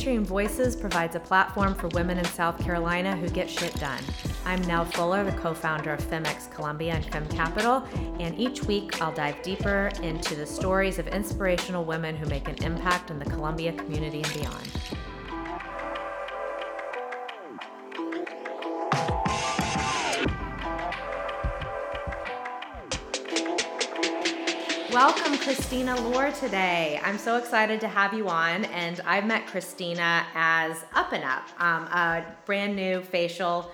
Venturing Voices provides a platform for women in South Carolina who get shit done. I'm Nell Fuller, the co founder of FemX Columbia and Fem Capital, and each week I'll dive deeper into the stories of inspirational women who make an impact in the Columbia community and beyond. Christina Lor, today. I'm so excited to have you on, and I've met Christina as Up and Up, um, a brand new facial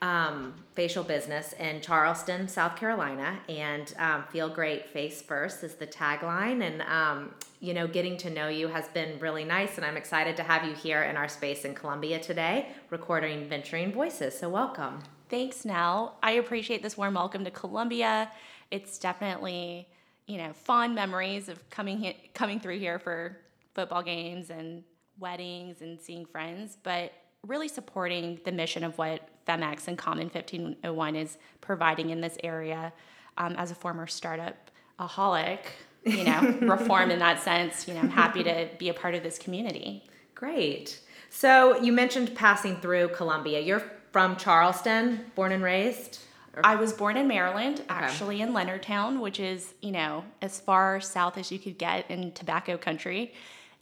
um, facial business in Charleston, South Carolina, and um, "Feel Great, Face First is the tagline. And um, you know, getting to know you has been really nice, and I'm excited to have you here in our space in Columbia today, recording Venturing Voices. So, welcome. Thanks, Nell. I appreciate this warm welcome to Columbia. It's definitely you know, fond memories of coming he- coming through here for football games and weddings and seeing friends, but really supporting the mission of what FemX and Common 1501 is providing in this area. Um, as a former startup aholic, you know, reform in that sense, you know, I'm happy to be a part of this community. Great. So you mentioned passing through Columbia. You're from Charleston, born and raised? I was born in Maryland, okay. actually in Leonardtown, which is, you know, as far south as you could get in tobacco country.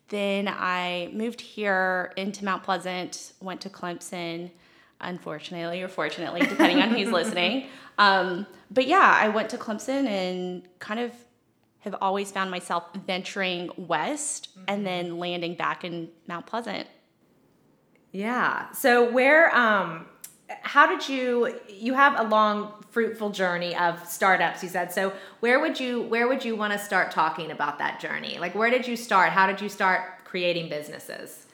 Then I moved here into Mount Pleasant, went to Clemson, unfortunately or fortunately, depending on who's listening. Um, but yeah, I went to Clemson and kind of have always found myself venturing west mm-hmm. and then landing back in Mount Pleasant. Yeah. So where um how did you you have a long fruitful journey of startups you said. So where would you where would you want to start talking about that journey? Like where did you start? How did you start creating businesses?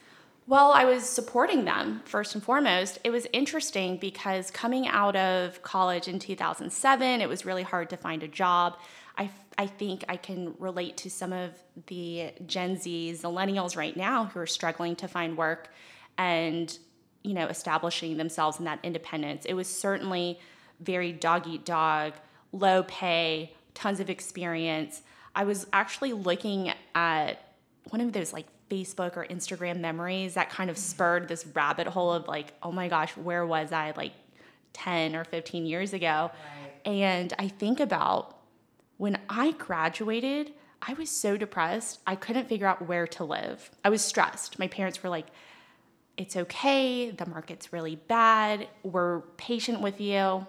Well i was supporting them first and foremost. It was interesting because coming out of college in 2007 it was really hard to find a job. I, I think i can relate to some of the gen z millennials right now who are struggling to find work. And you know, establishing themselves in that independence. It was certainly very dog eat dog, low pay, tons of experience. I was actually looking at one of those like Facebook or Instagram memories that kind of spurred this rabbit hole of like, oh my gosh, where was I like 10 or 15 years ago? Right. And I think about when I graduated, I was so depressed. I couldn't figure out where to live. I was stressed. My parents were like, it's okay, the market's really bad, we're patient with you. Right.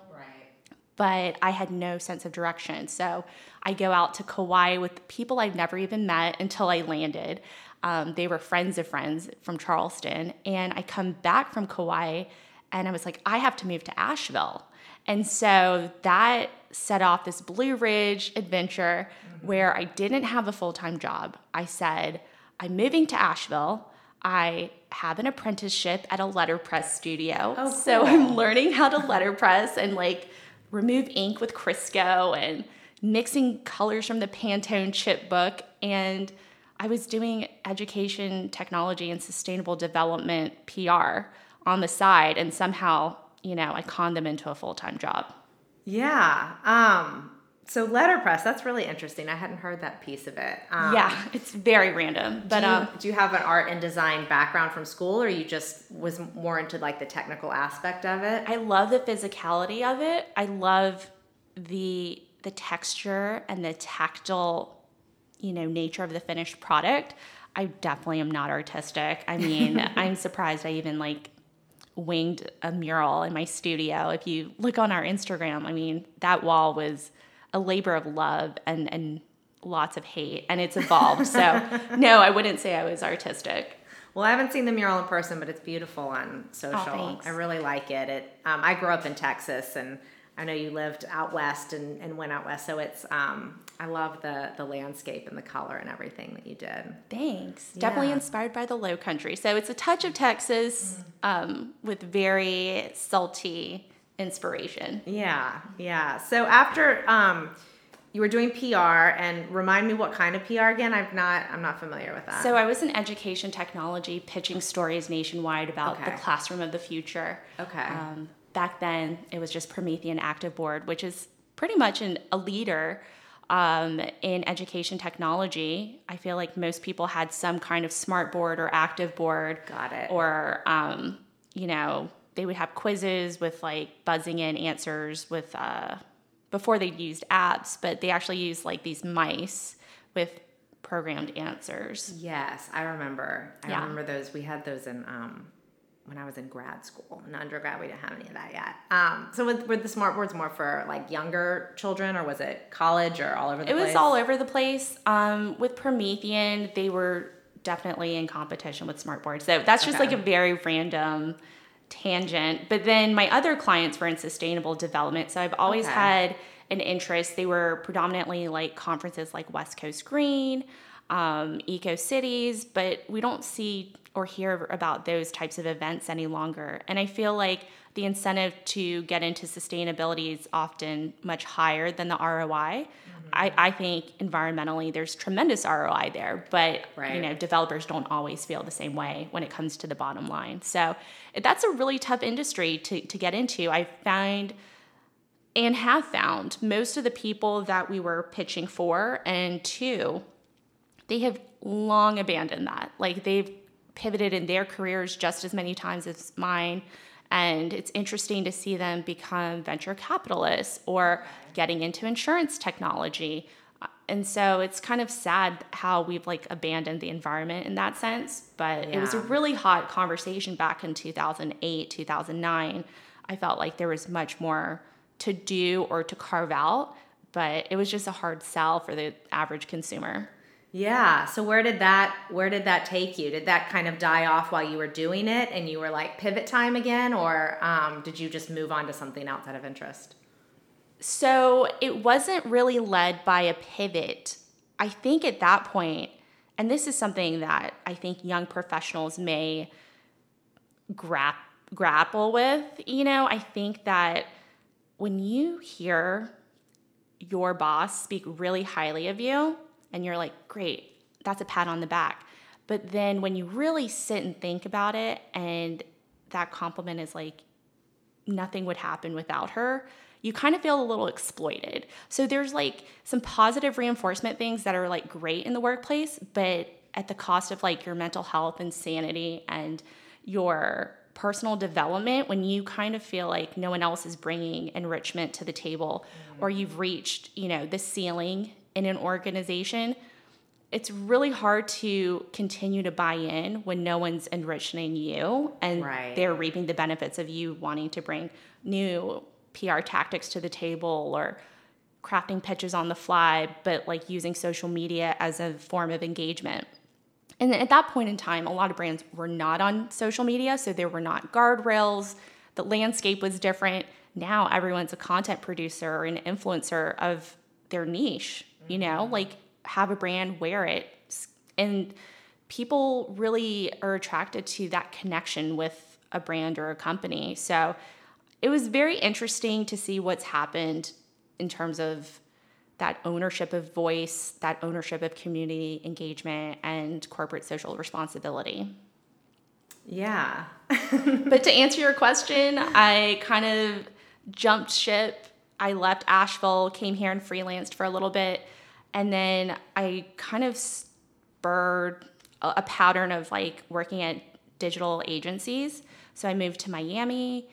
But I had no sense of direction. So I go out to Kauai with people I've never even met until I landed. Um, they were friends of friends from Charleston. And I come back from Kauai and I was like, I have to move to Asheville. And so that set off this Blue Ridge adventure mm-hmm. where I didn't have a full time job. I said, I'm moving to Asheville. I have an apprenticeship at a letterpress studio. Oh, cool. So I'm learning how to letterpress and like remove ink with Crisco and mixing colors from the Pantone chip book. And I was doing education, technology, and sustainable development PR on the side. And somehow, you know, I conned them into a full time job. Yeah. Um, so letterpress, that's really interesting. I hadn't heard that piece of it. Um, yeah, it's very random. But do you, um, do you have an art and design background from school, or you just was more into like the technical aspect of it? I love the physicality of it. I love the the texture and the tactile, you know, nature of the finished product. I definitely am not artistic. I mean, I'm surprised I even like winged a mural in my studio. If you look on our Instagram, I mean, that wall was a labor of love and and lots of hate and it's evolved. So no i wouldn't say i was artistic. Well i haven't seen the mural in person but it's beautiful on social. Oh, i really like it. It um, i grew up in texas and i know you lived out west and, and went out west. So it's um, i love the the landscape and the color and everything that you did. Thanks. Yeah. definitely inspired by the low country. So it's a touch of texas mm. um, with very salty inspiration. Yeah, yeah. So after um, you were doing PR, and remind me what kind of PR again? I'm not, I'm not familiar with that. So I was in education technology, pitching stories nationwide about okay. the classroom of the future. Okay. Um, back then, it was just Promethean Active Board, which is pretty much an, a leader Um, in education technology, I feel like most people had some kind of smart board or active board. Got it. Or, um, you know, they would have quizzes with like buzzing in answers with, uh, before they used apps, but they actually used like these mice with programmed answers. Yes, I remember. I Yeah. remember those. We had those in um, when I was in grad school. In undergrad, we didn't have any of that yet. Um, so with, were the smart boards more for like younger children, or was it college, or all over the place? It place? was all over the place. Um, with Promethean, they were definitely in competition with smartboards. So that's just Okay. like a very random tangent. But then my other clients were in sustainable development. So I've always Okay. had an interest. They were predominantly like conferences like West Coast Green, um, Eco Cities, but we don't see or hear about those types of events any longer. And I feel like the incentive to get into sustainability is often much higher than the ROI. I, I think environmentally there's tremendous ROI there, but Right. you know developers don't always feel the same way when it comes to the bottom line. So that's a really tough industry to, to get into. I find and have found most of the people that we were pitching for and to, they have long abandoned that. Like they've pivoted in their careers just as many times as mine. And it's interesting to see them become venture capitalists or getting into insurance technology. Uh, And so it's kind of sad how we've like abandoned the environment in that sense. But it was a really hot conversation back in 2008, 2009. I felt like there was much more to do or to carve out, but it was just a hard sell for the average consumer. Yeah. So where did that where did that take you? Did that kind of die off while you were doing it, and you were like pivot time again, or um, did you just move on to something outside of interest? So it wasn't really led by a pivot. I think at that point, and this is something that I think young professionals may grap- grapple with, you know, I think that when you hear your boss speak really highly of you and you're like, great, that's a pat on the back. But then when you really sit and think about it and that compliment is like, nothing would happen without her, you kind of feel a little exploited. So there's like some positive reinforcement things that are like great in the workplace, but at the cost of like your mental health and sanity and your personal development when you kind of feel like no one else is bringing enrichment to the table or you've mm-hmm. reached, you know, the ceiling in an organization it's really hard to continue to buy in when no one's enriching you and Right. they're reaping the benefits of you wanting to bring new PR tactics to the table or crafting pitches on the fly, but like using social media as a form of engagement. And at that point in time, a lot of brands were not on social media, so there were not guardrails. The landscape was different. Now everyone's a content producer or an influencer of their niche, you know, mm-hmm. like have a brand, wear it. And people really are attracted to that connection with a brand or a company. So it was very interesting to see what's happened in terms of that ownership of voice, that ownership of community engagement, and corporate social responsibility. Yeah. But to answer your question, I kind of jumped ship. I left Asheville, came here and freelanced for a little bit, and then I kind of spurred a, a pattern of like working at digital agencies. So I moved to Miami.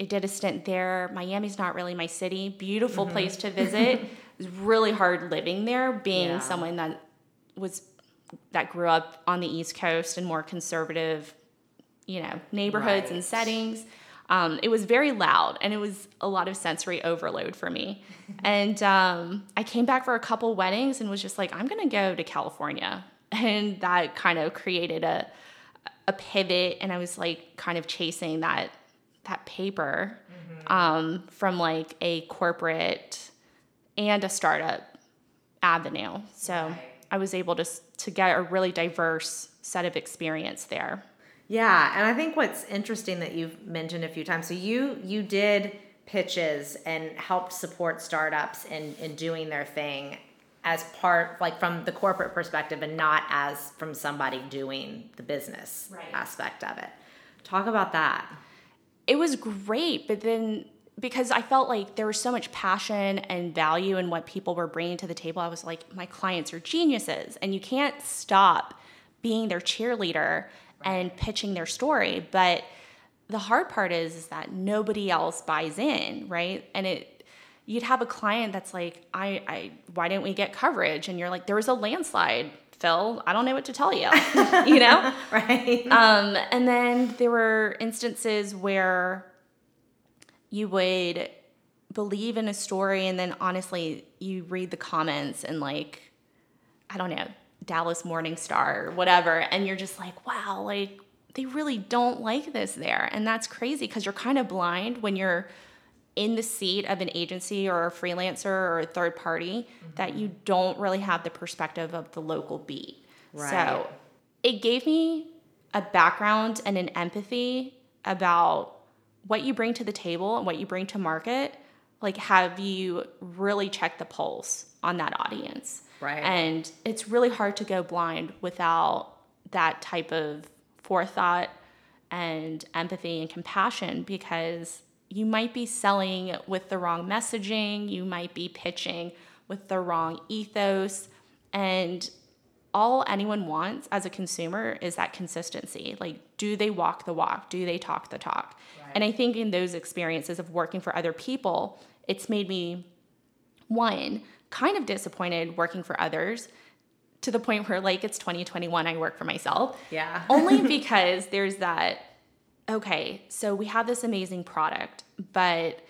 I did a stint there. Miami's not really my city. Beautiful mm-hmm. place to visit. it was really hard living there, being Yeah. someone that was that grew up on the East Coast and more conservative, you know, neighborhoods and settings. Um, it was very loud and it was a lot of sensory overload for me. and um, I came back for a couple weddings and was just like, I'm going to go to California. And that kind of created a, a pivot. And I was like kind of chasing that, that paper um, from like a corporate and a startup avenue. So Right. I was able to, to get a really diverse set of experience there. Yeah, and I think what's interesting that you've mentioned a few times. So you you did pitches and helped support startups in in doing their thing as part like from the corporate perspective and not as from somebody doing the business Right. aspect of it. Talk about that. it was great but then because I felt like there was so much passion and value in what people were bringing to the table. I was like, my clients are geniuses, and you can't stop being their cheerleader and pitching their story. But the hard part is, is that nobody else buys in, right? And it, you'd have a client that's like, I, I, why didn't we get coverage? And you're like, there was a landslide. Phil, I don't know what to tell you, you know? right. Um, and then there were instances where you would believe in a story and then honestly you read the comments and like i don't know dallas morning star or whatever and you're just like wow like they really don't like this there and that's crazy because you're kind of blind when you're in the seat of an agency or a freelancer or a third party mm-hmm. that you don't really have the perspective of the local beat right. so it gave me a background and an empathy about what you bring to the table and what you bring to market, like have you really checked the pulse on that audience? Right. And it's really hard to go blind without that type of forethought and empathy and compassion because you might be selling with the wrong messaging, you might be pitching with the wrong ethos, and all anyone wants as a consumer is that consistency. Like, do they walk the walk? Do they talk the talk? Right. And I think in those experiences of working for other people, it's made me, one, kind of disappointed working for others to the point where, like, it's 2021, I work for myself. Yeah. Only because there's that, okay, so we have this amazing product, but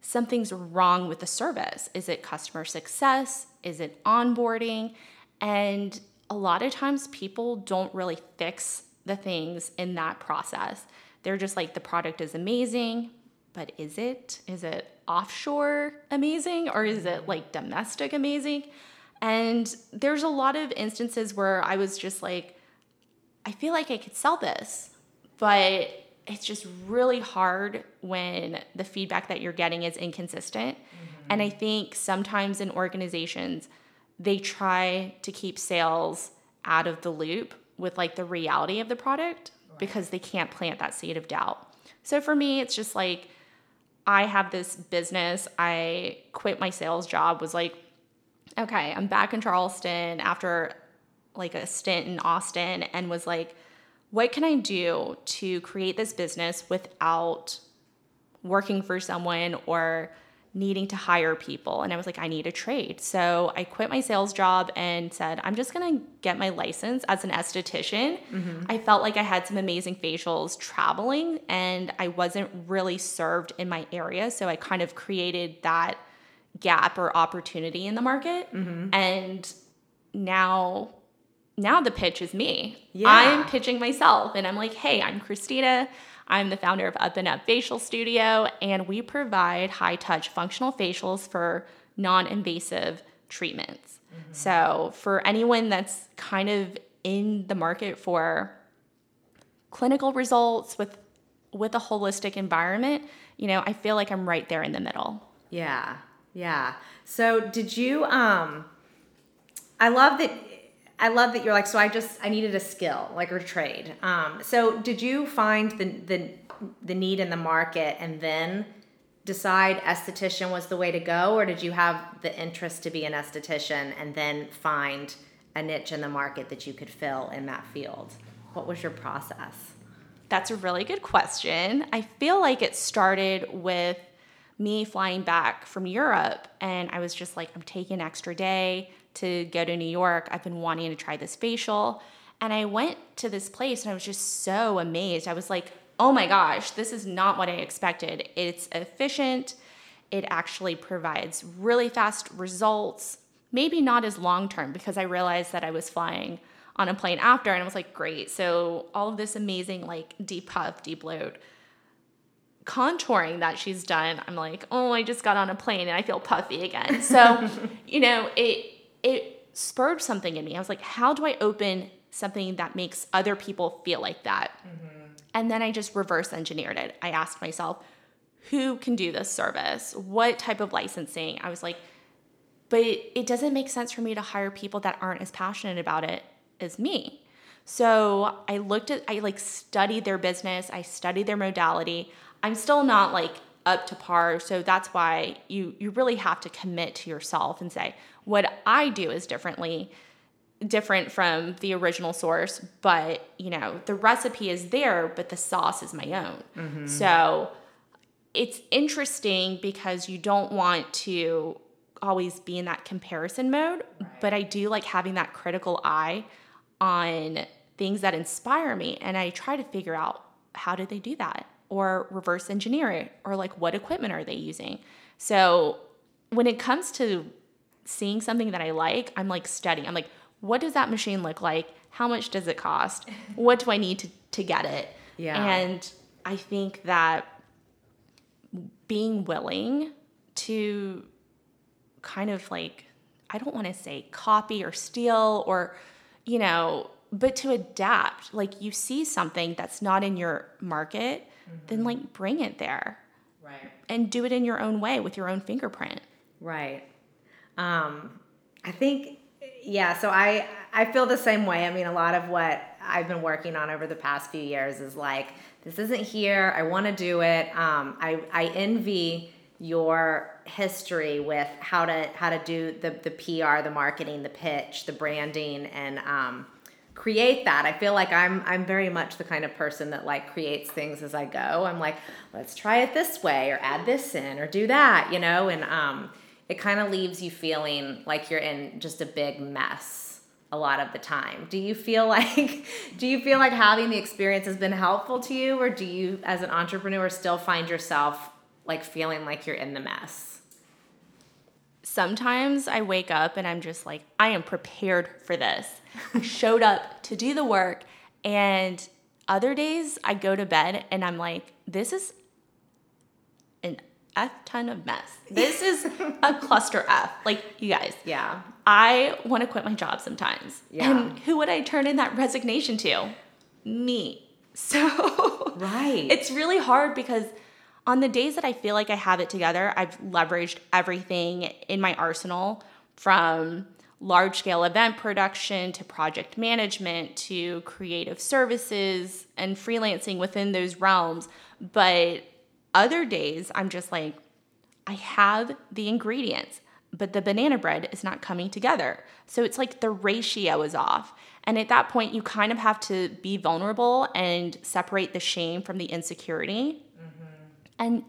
something's wrong with the service. Is it customer success? Is it onboarding? And a lot of times people don't really fix the things in that process. They're just like, the product is amazing, but is it? Is it offshore amazing or is it like domestic amazing? And there's a lot of instances where I was just like, I feel like I could sell this, but it's just really hard when the feedback that you're getting is inconsistent. Mm-hmm. And I think sometimes in organizations, they try to keep sales out of the loop with like the reality of the product right. because they can't plant that seed of doubt. So for me, it's just like I have this business. I quit my sales job, was like, okay, I'm back in Charleston after like a stint in Austin and was like, what can I do to create this business without working for someone or needing to hire people and I was like I need a trade. So I quit my sales job and said I'm just going to get my license as an esthetician. Mm-hmm. I felt like I had some amazing facials traveling and I wasn't really served in my area, so I kind of created that gap or opportunity in the market. Mm-hmm. And now now the pitch is me. Yeah. I'm pitching myself and I'm like, "Hey, I'm Christina. I'm the founder of Up and Up Facial Studio, and we provide high touch functional facials for non invasive treatments. Mm-hmm. So, for anyone that's kind of in the market for clinical results with with a holistic environment, you know, I feel like I'm right there in the middle. Yeah. Yeah. So, did you um I love that I love that you're like, so I just I needed a skill, like a trade. Um, so did you find the the the need in the market and then decide esthetician was the way to go, or did you have the interest to be an esthetician and then find a niche in the market that you could fill in that field? What was your process? That's a really good question. I feel like it started with me flying back from Europe and I was just like, I'm taking an extra day to go to New York. I've been wanting to try this facial. And I went to this place and I was just so amazed. I was like, oh my gosh, this is not what I expected. It's efficient, it actually provides really fast results, maybe not as long term because I realized that I was flying on a plane after and I was like, great. So all of this amazing, like deep puff, deep load contouring that she's done, I'm like, oh, I just got on a plane and I feel puffy again. So, you know, it it spurred something in me. I was like, how do I open something that makes other people feel like that? Mm-hmm. And then I just reverse engineered it. I asked myself, who can do this service? What type of licensing? I was like, but it, it doesn't make sense for me to hire people that aren't as passionate about it as me. So I looked at, I like studied their business, I studied their modality. I'm still not like up to par. So that's why you you really have to commit to yourself and say, what I do is differently different from the original source, but you know, the recipe is there, but the sauce is my own. Mm-hmm. So it's interesting because you don't want to always be in that comparison mode, right. but I do like having that critical eye on things that inspire me and I try to figure out how did they do that or reverse engineer it or like what equipment are they using. So when it comes to seeing something that I like, I'm like studying. I'm like what does that machine look like? How much does it cost? What do I need to, to get it? Yeah. And I think that being willing to kind of like, I don't want to say copy or steal or, you know, but to adapt. Like you see something that's not in your market, mm-hmm. then like bring it there. Right. And do it in your own way with your own fingerprint. Right. Um, I think yeah, so I I feel the same way. I mean, a lot of what I've been working on over the past few years is like this isn't here. I want to do it. Um, I I envy your history with how to how to do the the PR, the marketing, the pitch, the branding, and um, create that. I feel like I'm I'm very much the kind of person that like creates things as I go. I'm like, let's try it this way, or add this in, or do that, you know, and um, it kind of leaves you feeling like you're in just a big mess a lot of the time. Do you feel like do you feel like having the experience has been helpful to you or do you as an entrepreneur still find yourself like feeling like you're in the mess? Sometimes I wake up and I'm just like I am prepared for this. I showed up to do the work and other days I go to bed and I'm like this is an F ton of mess. This is a cluster F. Like, you guys. Yeah. I want to quit my job sometimes. Yeah. And who would I turn in that resignation to? Me. So, right. It's really hard because on the days that I feel like I have it together, I've leveraged everything in my arsenal from large scale event production to project management to creative services and freelancing within those realms. But other days, I'm just like, I have the ingredients, but the banana bread is not coming together. So it's like the ratio is off. And at that point, you kind of have to be vulnerable and separate the shame from the insecurity. Mm-hmm. And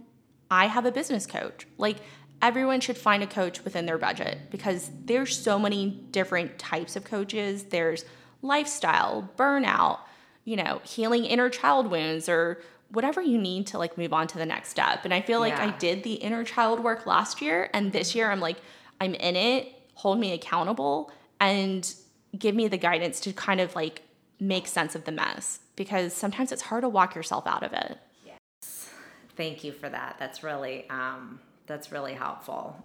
I have a business coach. Like, everyone should find a coach within their budget because there's so many different types of coaches. There's lifestyle, burnout, you know, healing inner child wounds or whatever you need to like move on to the next step. And I feel like yeah. I did the inner child work last year and this year I'm like I'm in it, hold me accountable and give me the guidance to kind of like make sense of the mess because sometimes it's hard to walk yourself out of it. Yes. Thank you for that. That's really um that's really helpful.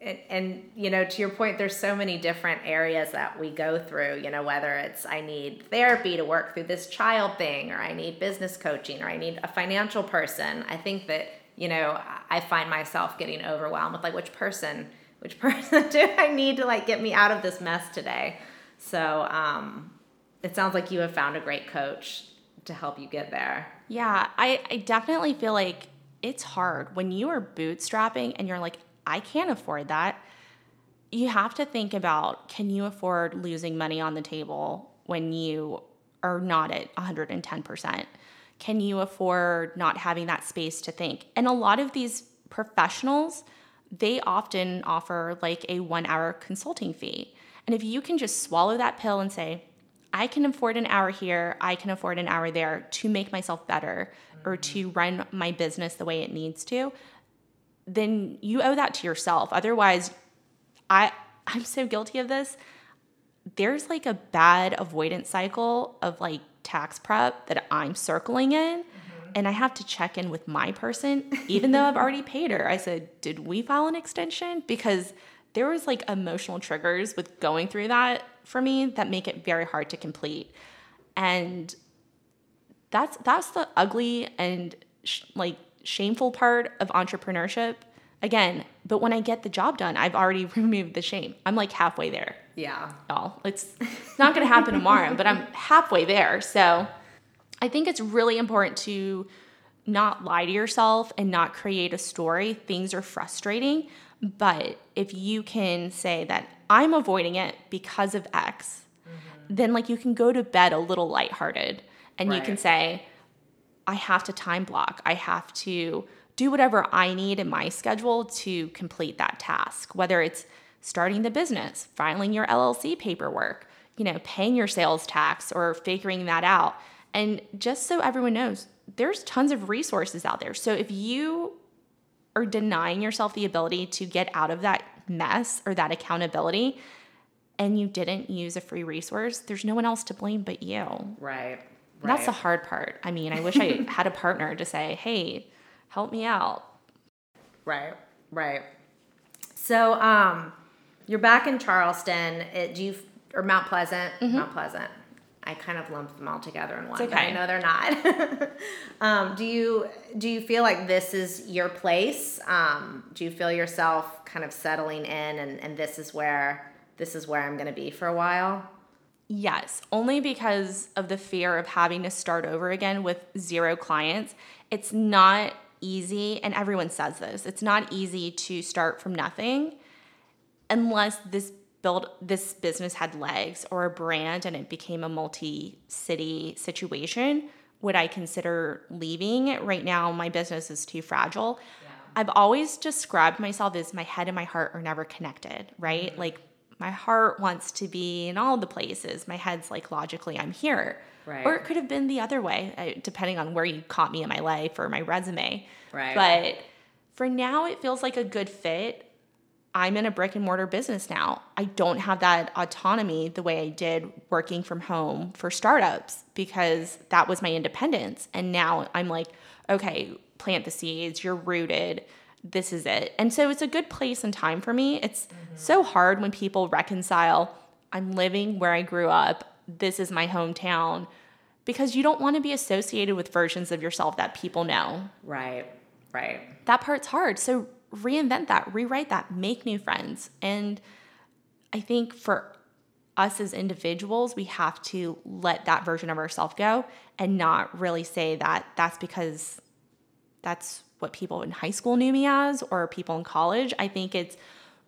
And, and, you know to your point there's so many different areas that we go through you know whether it's i need therapy to work through this child thing or i need business coaching or i need a financial person. I think that you know i find myself getting overwhelmed with like which person which person do i need to like get me out of this mess today? So um, it sounds like you have found a great coach to help you get there. Yeah i, I definitely feel like it's hard when you are bootstrapping and you're like I can't afford that. You have to think about can you afford losing money on the table when you are not at 110%? Can you afford not having that space to think? And a lot of these professionals, they often offer like a one hour consulting fee. And if you can just swallow that pill and say, I can afford an hour here, I can afford an hour there to make myself better. Or to run my business the way it needs to, then you owe that to yourself. Otherwise, I I'm so guilty of this. There's like a bad avoidance cycle of like tax prep that I'm circling in. Mm-hmm. And I have to check in with my person, even though I've already paid her. I said, Did we file an extension? Because there was like emotional triggers with going through that for me that make it very hard to complete. And that's that's the ugly and sh- like shameful part of entrepreneurship. Again, but when I get the job done, I've already removed the shame. I'm like halfway there. Yeah. Y'all. It's, it's not going to happen tomorrow, but I'm halfway there. So I think it's really important to not lie to yourself and not create a story. Things are frustrating, but if you can say that I'm avoiding it because of X, mm-hmm. then like you can go to bed a little lighthearted and right. you can say, I have to time block. I have to do whatever I need in my schedule to complete that task, whether it's starting the business, filing your LLC paperwork, you know, paying your sales tax or figuring that out. And just so everyone knows, there's tons of resources out there. So if you are denying yourself the ability to get out of that mess or that accountability and you didn't use a free resource, there's no one else to blame but you. Right. Right. That's the hard part. I mean, I wish I had a partner to say, hey, help me out. Right, right. So, um, you're back in Charleston. It, do you or Mount Pleasant? Mm-hmm. Mount Pleasant. I kind of lumped them all together in one, okay. but I know they're not. um, do you do you feel like this is your place? Um, do you feel yourself kind of settling in, and, and this is where this is where I'm going to be for a while? Yes, only because of the fear of having to start over again with zero clients. It's not easy, and everyone says this. It's not easy to start from nothing unless this build this business had legs or a brand and it became a multi-city situation would i consider leaving right now my business is too fragile yeah. i've always described myself as my head and my heart are never connected right mm-hmm. like my heart wants to be in all the places my head's like logically i'm here right. or it could have been the other way uh, depending on where you caught me in my life or my resume right but for now it feels like a good fit I'm in a brick and mortar business now. I don't have that autonomy the way I did working from home for startups because that was my independence. And now I'm like, okay, plant the seeds, you're rooted. This is it. And so it's a good place and time for me. It's mm-hmm. so hard when people reconcile I'm living where I grew up, this is my hometown, because you don't want to be associated with versions of yourself that people know. Right, right. That part's hard. So reinvent that, rewrite that, make new friends. And I think for us as individuals, we have to let that version of ourselves go and not really say that that's because that's what people in high school knew me as or people in college. I think it's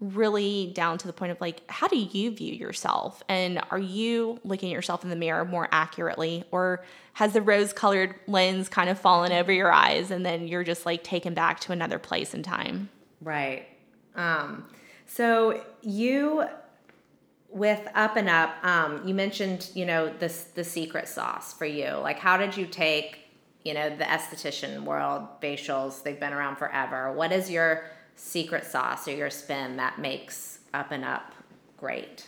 really down to the point of like, how do you view yourself? And are you looking at yourself in the mirror more accurately? Or has the rose colored lens kind of fallen over your eyes and then you're just like taken back to another place in time? Right. Um, so you with up and up um, you mentioned you know this the secret sauce for you like how did you take you know the esthetician world facials they've been around forever what is your secret sauce or your spin that makes up and up great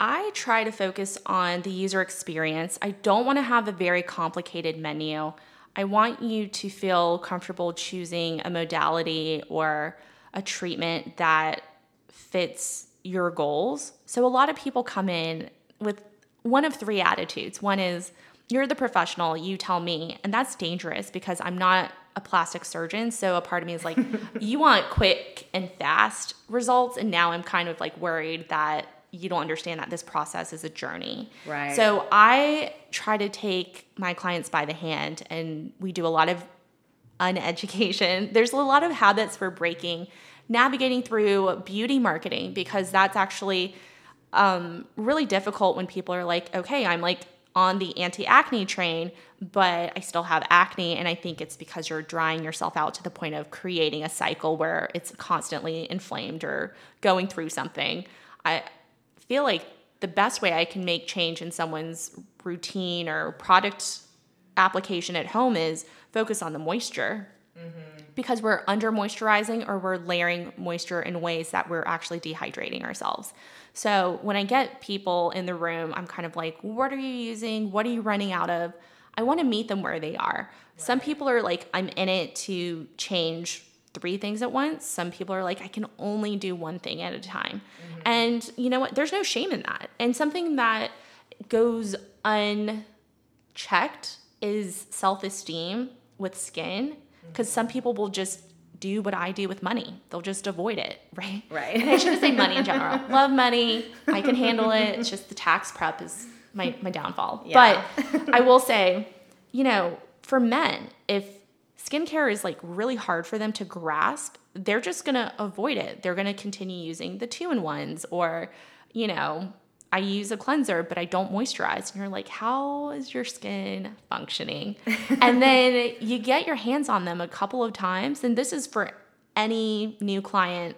I try to focus on the user experience. I don't want to have a very complicated menu. I want you to feel comfortable choosing a modality or a treatment that fits your goals. So, a lot of people come in with one of three attitudes. One is, you're the professional, you tell me. And that's dangerous because I'm not a plastic surgeon. So, a part of me is like, you want quick and fast results. And now I'm kind of like worried that you don't understand that this process is a journey. Right. So I try to take my clients by the hand and we do a lot of uneducation. There's a lot of habits for breaking, navigating through beauty marketing because that's actually um, really difficult when people are like, okay, I'm like on the anti acne train, but I still have acne. And I think it's because you're drying yourself out to the point of creating a cycle where it's constantly inflamed or going through something. I, feel like the best way I can make change in someone's routine or product application at home is focus on the moisture. Mm-hmm. Because we're under moisturizing or we're layering moisture in ways that we're actually dehydrating ourselves. So when I get people in the room, I'm kind of like, what are you using? What are you running out of? I want to meet them where they are. Right. Some people are like, I'm in it to change three things at once. Some people are like, I can only do one thing at a time. Mm-hmm. And you know what? There's no shame in that. And something that goes unchecked is self esteem with skin. Because mm-hmm. some people will just do what I do with money. They'll just avoid it, right? Right. And I shouldn't say money in general. Love money. I can handle it. It's just the tax prep is my, my downfall. Yeah. But I will say, you know, for men, if skincare is like really hard for them to grasp, they're just gonna avoid it. They're gonna continue using the two in ones or, you know, I use a cleanser, but I don't moisturize. And you're like, how is your skin functioning? and then you get your hands on them a couple of times. And this is for any new client,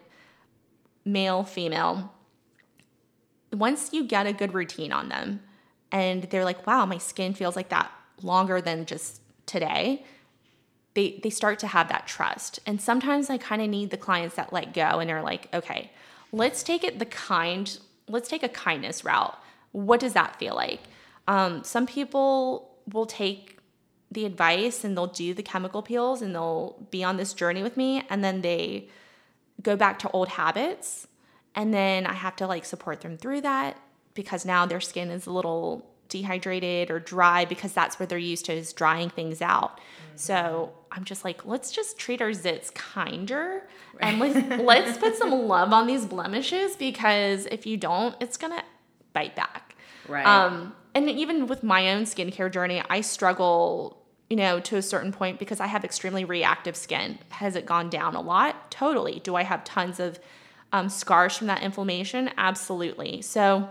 male, female. Once you get a good routine on them and they're like, wow, my skin feels like that longer than just today, they, they start to have that trust. And sometimes I kind of need the clients that let go and are like, okay, let's take it the kind let's take a kindness route. What does that feel like? Um, some people will take the advice and they'll do the chemical peels and they'll be on this journey with me and then they go back to old habits and then I have to like support them through that because now their skin is a little dehydrated or dry because that's where they're used to is drying things out. Mm-hmm. So I'm just like, let's just treat our zits kinder right. and let's, let's put some love on these blemishes because if you don't, it's gonna bite back. Right. Um, and even with my own skincare journey, I struggle, you know, to a certain point because I have extremely reactive skin. Has it gone down a lot? Totally. Do I have tons of um, scars from that inflammation? Absolutely. So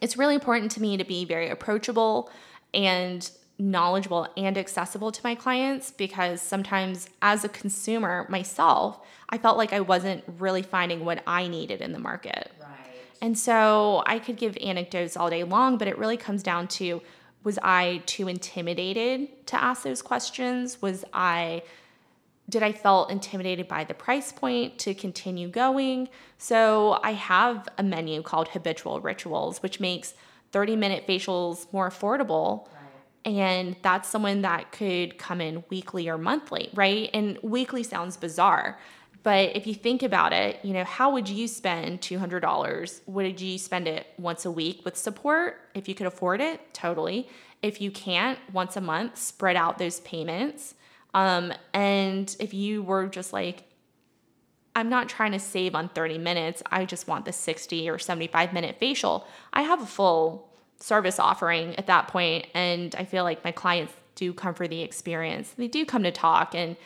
it's really important to me to be very approachable and knowledgeable and accessible to my clients because sometimes as a consumer myself, I felt like I wasn't really finding what I needed in the market. Right. And so I could give anecdotes all day long, but it really comes down to was I too intimidated to ask those questions? Was I did I felt intimidated by the price point to continue going? So I have a menu called Habitual Rituals, which makes 30 minute facials more affordable. Right. And that's someone that could come in weekly or monthly, right? And weekly sounds bizarre. But if you think about it, you know, how would you spend $200? Would you spend it once a week with support if you could afford it? Totally. If you can't, once a month, spread out those payments um, and if you were just like, I'm not trying to save on 30 minutes, I just want the 60 or 75 minute facial, I have a full service offering at that point, And I feel like my clients do come for the experience. They do come to talk. And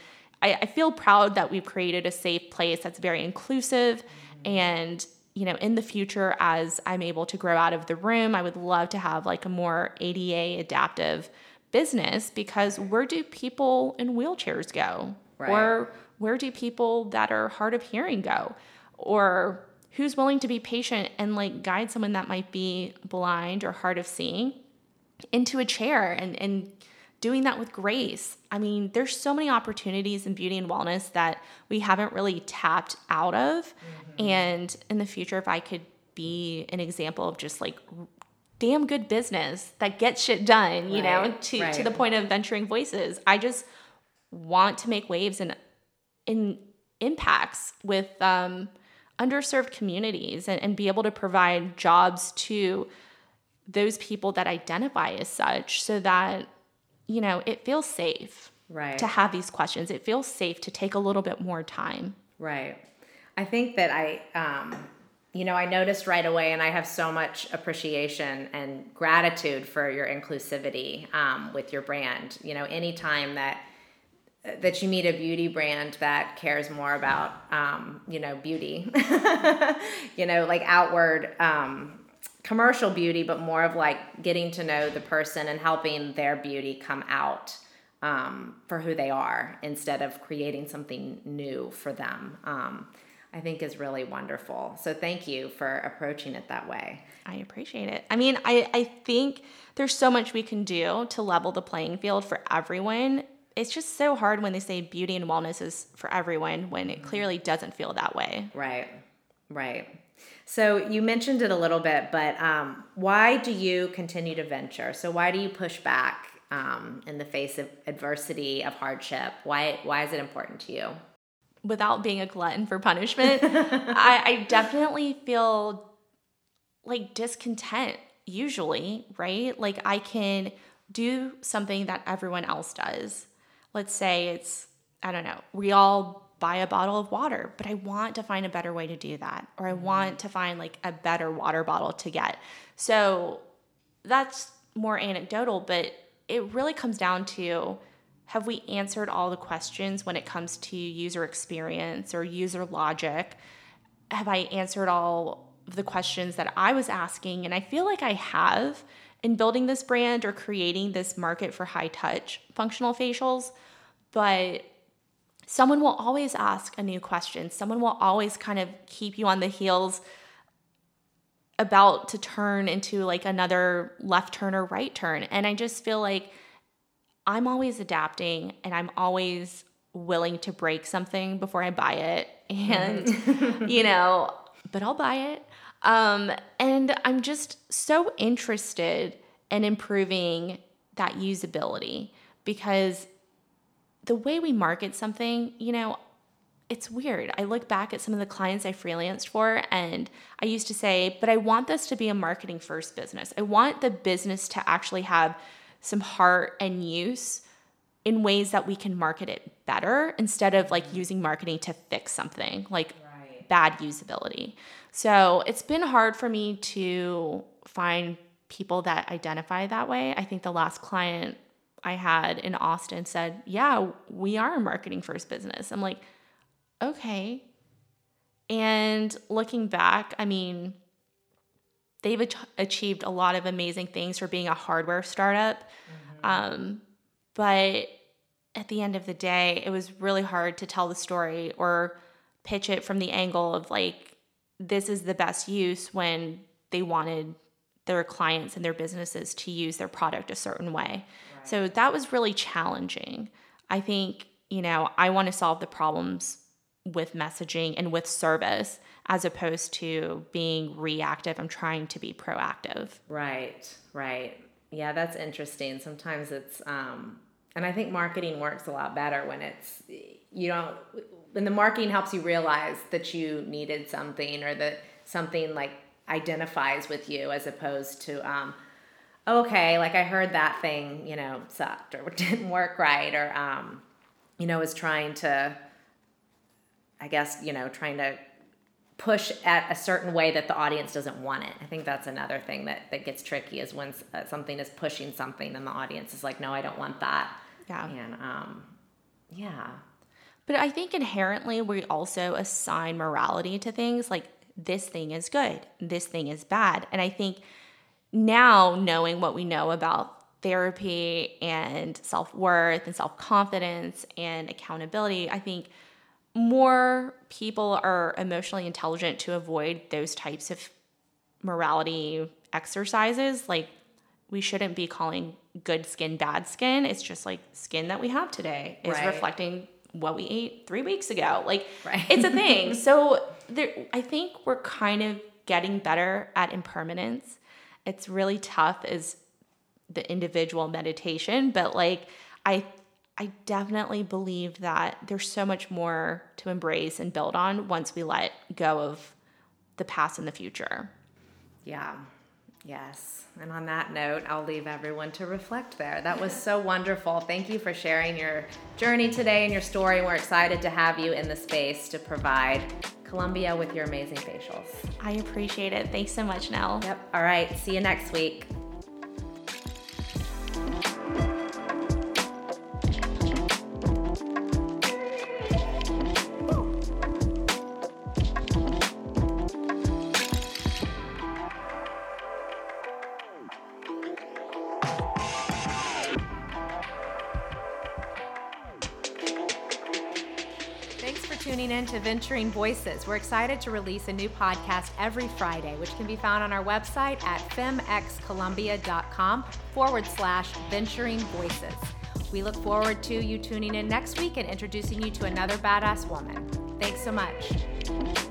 I, I feel proud that we've created a safe place that's very inclusive. And you know, in the future, as I'm able to grow out of the room, I would love to have like a more ADA adaptive business because where do people in wheelchairs go? Right. Or where do people that are hard of hearing go? Or who's willing to be patient and like guide someone that might be blind or hard of seeing into a chair and, and doing that with grace. I mean, there's so many opportunities in beauty and wellness that we haven't really tapped out of. Mm-hmm. And in the future, if I could be an example of just like damn good business that gets shit done, you right, know, to, right. to the point of venturing voices. I just want to make waves and in impacts with um, underserved communities and, and be able to provide jobs to those people that identify as such so that, you know, it feels safe right. to have these questions. It feels safe to take a little bit more time. Right. I think that I, um, you know, I noticed right away, and I have so much appreciation and gratitude for your inclusivity um, with your brand. You know, anytime that that you meet a beauty brand that cares more about, um, you know, beauty, you know, like outward um, commercial beauty, but more of like getting to know the person and helping their beauty come out um, for who they are instead of creating something new for them. I think is really wonderful. So thank you for approaching it that way. I appreciate it. I mean, I, I think there's so much we can do to level the playing field for everyone. It's just so hard when they say beauty and wellness is for everyone when it clearly doesn't feel that way. Right, right. So you mentioned it a little bit, but um, why do you continue to venture? So why do you push back um, in the face of adversity, of hardship? Why, why is it important to you? Without being a glutton for punishment, I, I definitely feel like discontent usually, right? Like I can do something that everyone else does. Let's say it's, I don't know, we all buy a bottle of water, but I want to find a better way to do that, or I mm-hmm. want to find like a better water bottle to get. So that's more anecdotal, but it really comes down to have we answered all the questions when it comes to user experience or user logic? Have I answered all the questions that I was asking? And I feel like I have in building this brand or creating this market for high touch functional facials. But someone will always ask a new question. Someone will always kind of keep you on the heels about to turn into like another left turn or right turn. And I just feel like I'm always adapting and I'm always willing to break something before I buy it. And, you know, but I'll buy it. Um, and I'm just so interested in improving that usability because the way we market something, you know, it's weird. I look back at some of the clients I freelanced for, and I used to say, but I want this to be a marketing first business. I want the business to actually have some heart and use in ways that we can market it better instead of like using marketing to fix something like right. bad usability. So it's been hard for me to find people that identify that way. I think the last client I had in Austin said, Yeah, we are a marketing first business. I'm like, Okay. And looking back, I mean, they've achieved a lot of amazing things for being a hardware startup. Mm-hmm. Um, but at the end of the day, it was really hard to tell the story or pitch it from the angle of like, this is the best use when they wanted their clients and their businesses to use their product a certain way. So that was really challenging. I think, you know, I want to solve the problems with messaging and with service as opposed to being reactive. I'm trying to be proactive. Right, right. Yeah, that's interesting. Sometimes it's, um, and I think marketing works a lot better when it's, you don't, when the marketing helps you realize that you needed something or that something like identifies with you as opposed to, um, okay, like I heard that thing, you know, sucked or didn't work right or, um, you know, was trying to, I guess, you know, trying to push at a certain way that the audience doesn't want it. I think that's another thing that, that gets tricky is when uh, something is pushing something and the audience is like, no, I don't want that. Yeah. And, um, yeah. But I think inherently we also assign morality to things like this thing is good, this thing is bad. And I think now knowing what we know about therapy and self worth and self confidence and accountability, I think more people are emotionally intelligent to avoid those types of morality exercises. Like, we shouldn't be calling good skin bad skin. It's just like skin that we have today is right. reflecting what we ate three weeks ago. Like, right. it's a thing. so, there, I think we're kind of getting better at impermanence it's really tough as the individual meditation, but like I I definitely believe that there's so much more to embrace and build on once we let go of the past and the future. Yeah. Yes. And on that note, I'll leave everyone to reflect there. That was so wonderful. Thank you for sharing your journey today and your story. We're excited to have you in the space to provide Columbia with your amazing facials. I appreciate it. Thanks so much, Nell. Yep. All right. See you next week. Voices. We're excited to release a new podcast every Friday, which can be found on our website at femxcolumbia.com forward slash venturing voices. We look forward to you tuning in next week and introducing you to another badass woman. Thanks so much.